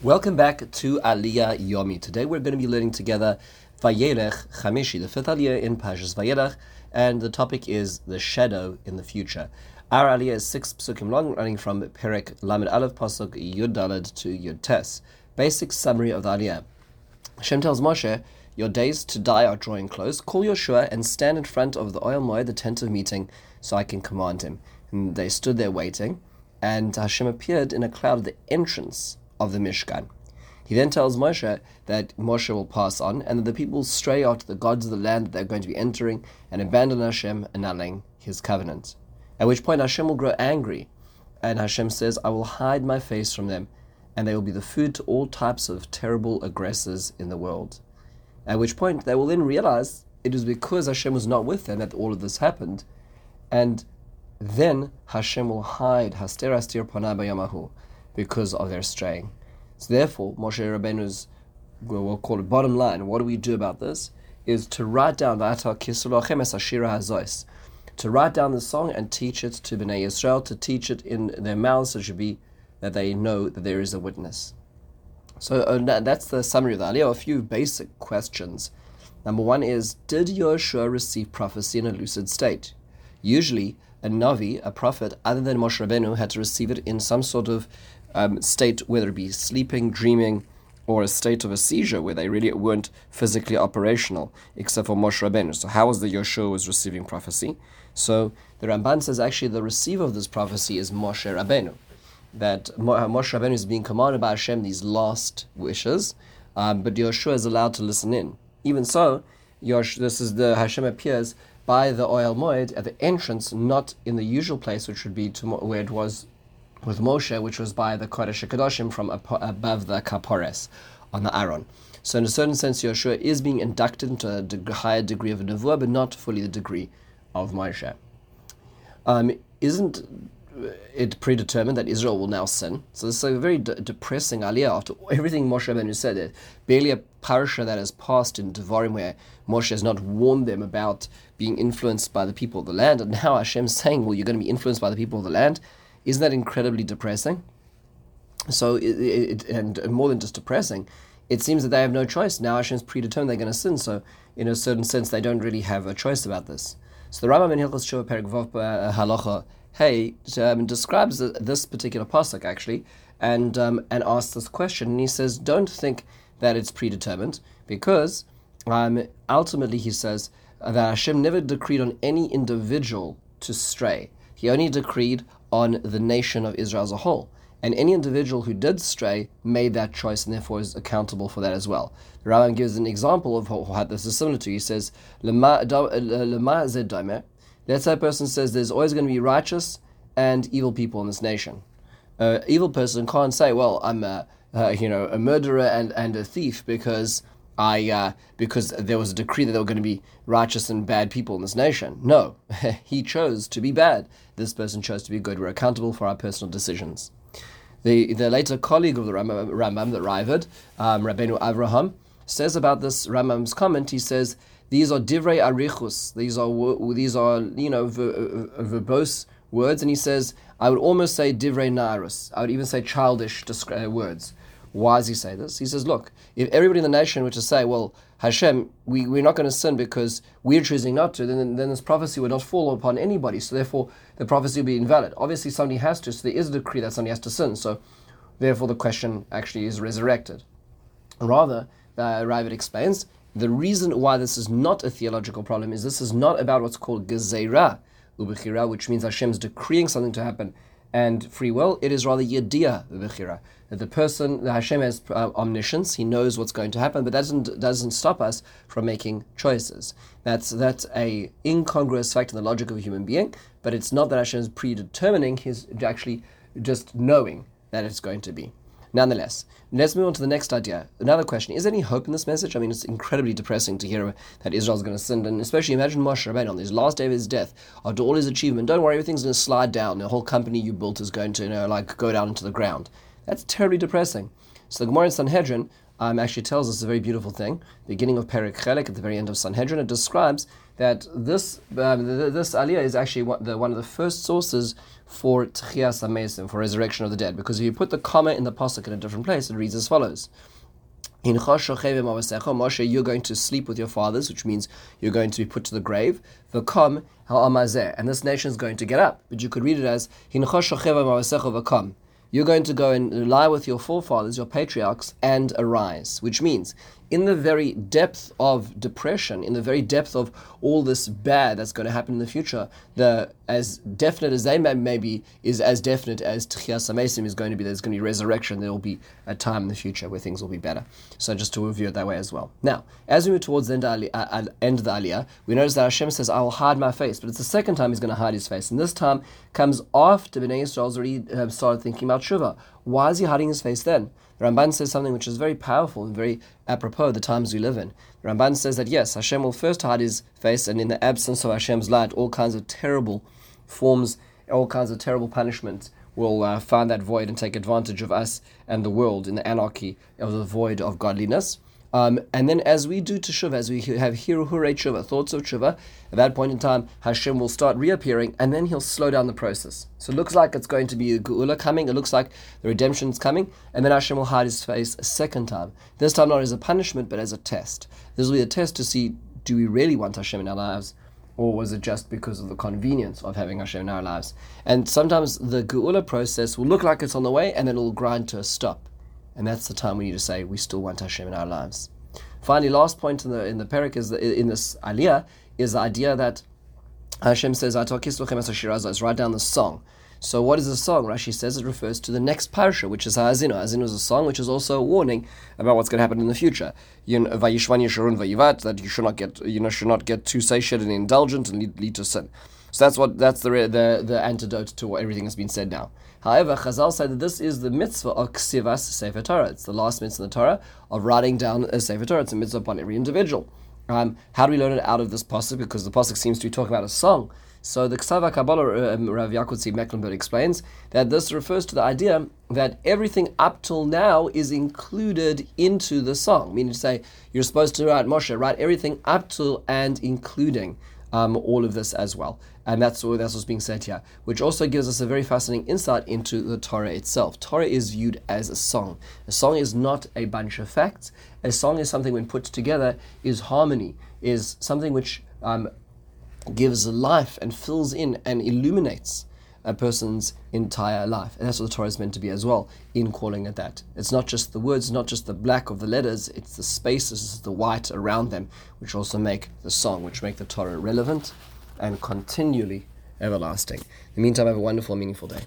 Welcome back to Aliyah Yomi. Today we're going to be learning together Vayelech Chamishi, the fifth Aliyah in Parshas Vayelech, and the topic is the shadow in the future. Our Aliyah is six psukim long, running from Perek Lamed Aleph Pasuk Yud Daled to Yud Tes. Basic summary of the Aliyah. Hashem tells Moshe, Your days to die are drawing close. Call Yehoshua and stand in front of the Ohel Moed, the tent of meeting, so I can command him. And they stood there waiting, and Hashem appeared in a cloud at the entrance of the Mishkan. He then tells Moshe that Moshe will pass on and that the people will stray after the gods of the land that they're going to be entering and abandon Hashem, annulling his covenant. At which point Hashem will grow angry, and Hashem says, I will hide my face from them, and they will be the food to all types of terrible aggressors in the world. At which point they will then realize it was because Hashem was not with them that all of this happened, and then Hashem will hide Haster Astir Panai because of their straying. So therefore, Moshe Rabbeinu's, we'll call it bottom line, what do we do about this? Is to write down the to write down the song and teach it to Bnei Israel, to teach it in their mouths, so it should be that they know that there is a witness. So uh, that's the summary of the Aliyah. A few basic questions. Number one is, did Yehoshua receive prophecy in a lucid state? Usually, a Navi, a prophet, other than Moshe Rabbeinu, had to receive it in some sort of um, state, whether it be sleeping, dreaming, or a state of a seizure where they really weren't physically operational, except for Moshe Rabbeinu. So how was the Yehoshua was receiving prophecy? So the Ramban says actually the receiver of this prophecy is Moshe Rabbeinu. That Moshe Rabbeinu is being commanded by Hashem these last wishes, um, but Yehoshua is allowed to listen in. Even so, Yosh, this is the Hashem appears by the Ohel Moed at the entrance, not in the usual place, which would be to, where it was with Moshe, which was by the Kodesh HaKadoshim from above the Kapores on the Aron. So in a certain sense, Yehoshua is being inducted into a higher degree of a nevuah, but not fully the degree of Moshe. Um, isn't it predetermined that Israel will now sin? So this is a very de- depressing aliyah after everything Moshe Rabbeinu said. It barely a parasha that has passed in Devarim where Moshe has not warned them about being influenced by the people of the land, and now Hashem's saying, "Well, you're going to be influenced by the people of the land." Isn't that incredibly depressing? So, it, it, and more than just depressing, it seems that they have no choice. Now Hashem's predetermined they're going to sin, so in a certain sense, they don't really have a choice about this. So the Rambam in Hilchos Shuvah Perek Vav uh, Halacha Hey um, describes this particular pasuk actually, and um, and asks this question, and he says, don't think that it's predetermined because um, ultimately he says that Hashem never decreed on any individual to stray. He only decreed on the nation of Israel as a whole. And any individual who did stray made that choice and therefore is accountable for that as well. The gives an example of what this is similar to. He says, Let's say a person says there's always going to be righteous and evil people in this nation. An evil person can't say, well, I'm a, uh, you know, a murderer and, and a thief because I uh, because there was a decree that there were going to be righteous and bad people in this nation. No, he chose to be bad. This person chose to be good. We're accountable for our personal decisions. The the later colleague of the Rambam, Rambam the Raavad, um, Rabbeinu Avraham, says about this Rambam's comment. He says these are divrei arichus. These are these are you know ver, verbose words, and he says I would almost say divrei narus. I would even say childish uh, words. Why does he say this? He says, look, if everybody in the nation were to say, well, Hashem, we, we're not going to sin because we're choosing not to, then, then this prophecy would not fall upon anybody. So therefore, the prophecy would be invalid. Obviously, somebody has to, so there is a decree that somebody has to sin. So therefore, the question actually is resurrected. Rather, uh, Raavad explains, the reason why this is not a theological problem is this is not about what's called gezerah, ubichira, which means Hashem's decreeing something to happen and free will. It is rather the That the person, the Hashem has uh, omniscience, he knows what's going to happen, but that doesn't, doesn't stop us from making choices. That's, that's a incongruous fact in the logic of a human being, but it's not that Hashem is predetermining, he's actually just knowing that it's going to be. Nonetheless, let's move on to the next idea. Another question: Is there any hope in this message? I mean, it's incredibly depressing to hear that Israel's going to sin, and especially imagine Moshe Rabbeinu on his last day of his death, after all his achievement. Don't worry, everything's going to slide down. The whole company you built is going to, you know, like go down into the ground. That's terribly depressing. So the Gemara in Sanhedrin um, actually tells us a very beautiful thing. Beginning of Perik at the very end of Sanhedrin, it describes that this um, this aliyah is actually one, the, one of the first sources for Tchias HaMesim, for resurrection of the dead. Because if you put the comma in the pasuk in a different place, it reads as follows. In Moshe, you're going to sleep with your fathers, which means you're going to be put to the grave. V'kom ha'amazeh, and this nation is going to get up. But you could read it as v'kom. You're going to go and lie with your forefathers, your patriarchs, and arise, which means in the very depth of depression, in the very depth of all this bad that's going to happen in the future, the as definite as they may, be is as definite as Tchias HaMesim is going to be. There's going to be resurrection. There will be a time in the future where things will be better. So just to review it that way as well. Now, as we move towards the end of, uh, end of the Aliyah, we notice that Hashem says, "I will hide my face," but it's the second time He's going to hide His face, and this time comes after Bnei Yisrael's already uh, started thinking about Shuvah. Why is He hiding His face then? The Ramban says something which is very powerful and very apropos of the times we live in. Ramban says that yes, Hashem will first hide his face, and in the absence of Hashem's light, all kinds of terrible forms, all kinds of terrible punishments will uh, find that void and take advantage of us and the world in the anarchy of the void of godliness. Um, and then as we do teshuva, as we have hirhurei tshuva, thoughts of tshuva, at that point in time, Hashem will start reappearing, and then He'll slow down the process. So it looks like it's going to be a geula coming. It looks like the redemption is coming, and then Hashem will hide His face a second time. This time not as a punishment, but as a test. This will be a test to see: do we really want Hashem in our lives? Or was it just because of the convenience of having Hashem in our lives? And sometimes the geula process will look like it's on the way, and then it will grind to a stop. And that's the time we need to say we still want Hashem in our lives. Finally, last point in the in the parak is the, in this aliyah is the idea that Hashem says It's write down the song. So what is the song? Rashi says it refers to the next parsha, which is Ha'azinu. Ha'azinu is a song which is also a warning about what's going to happen in the future. Yeshurun Vayivat, that you should not get you know should not get too satiated and indulgent and lead, lead to sin. So that's what that's the the the antidote to what everything has been said now. However, Chazal said that this is the mitzvah of ksivas sefer Torah. It's the last mitzvah in the Torah of writing down a sefer Torah. It's a mitzvah upon every individual. Um, how do we learn it out of this pasuk? Because the pasuk seems to be talking about a song. So the Ksava Kabbalah, um, Rav Yaakov Mecklenburg explains that this refers to the idea that everything up till now is included into the song. Meaning to say, you're supposed to write Moshe, write everything up till and including um, all of this as well. And that's, what, that's what's being said here, which also gives us a very fascinating insight into the Torah itself. Torah is viewed as a song. A song is not a bunch of facts. A song is something, when put together, is harmony, is something which um, gives life and fills in and illuminates a person's entire life. And that's what the Torah is meant to be as well, in calling it that. It's not just the words, not just the black of the letters, it's the spaces, the white around them, which also make the song, which make the Torah relevant and continually everlasting. In the meantime, have a wonderful, meaningful day.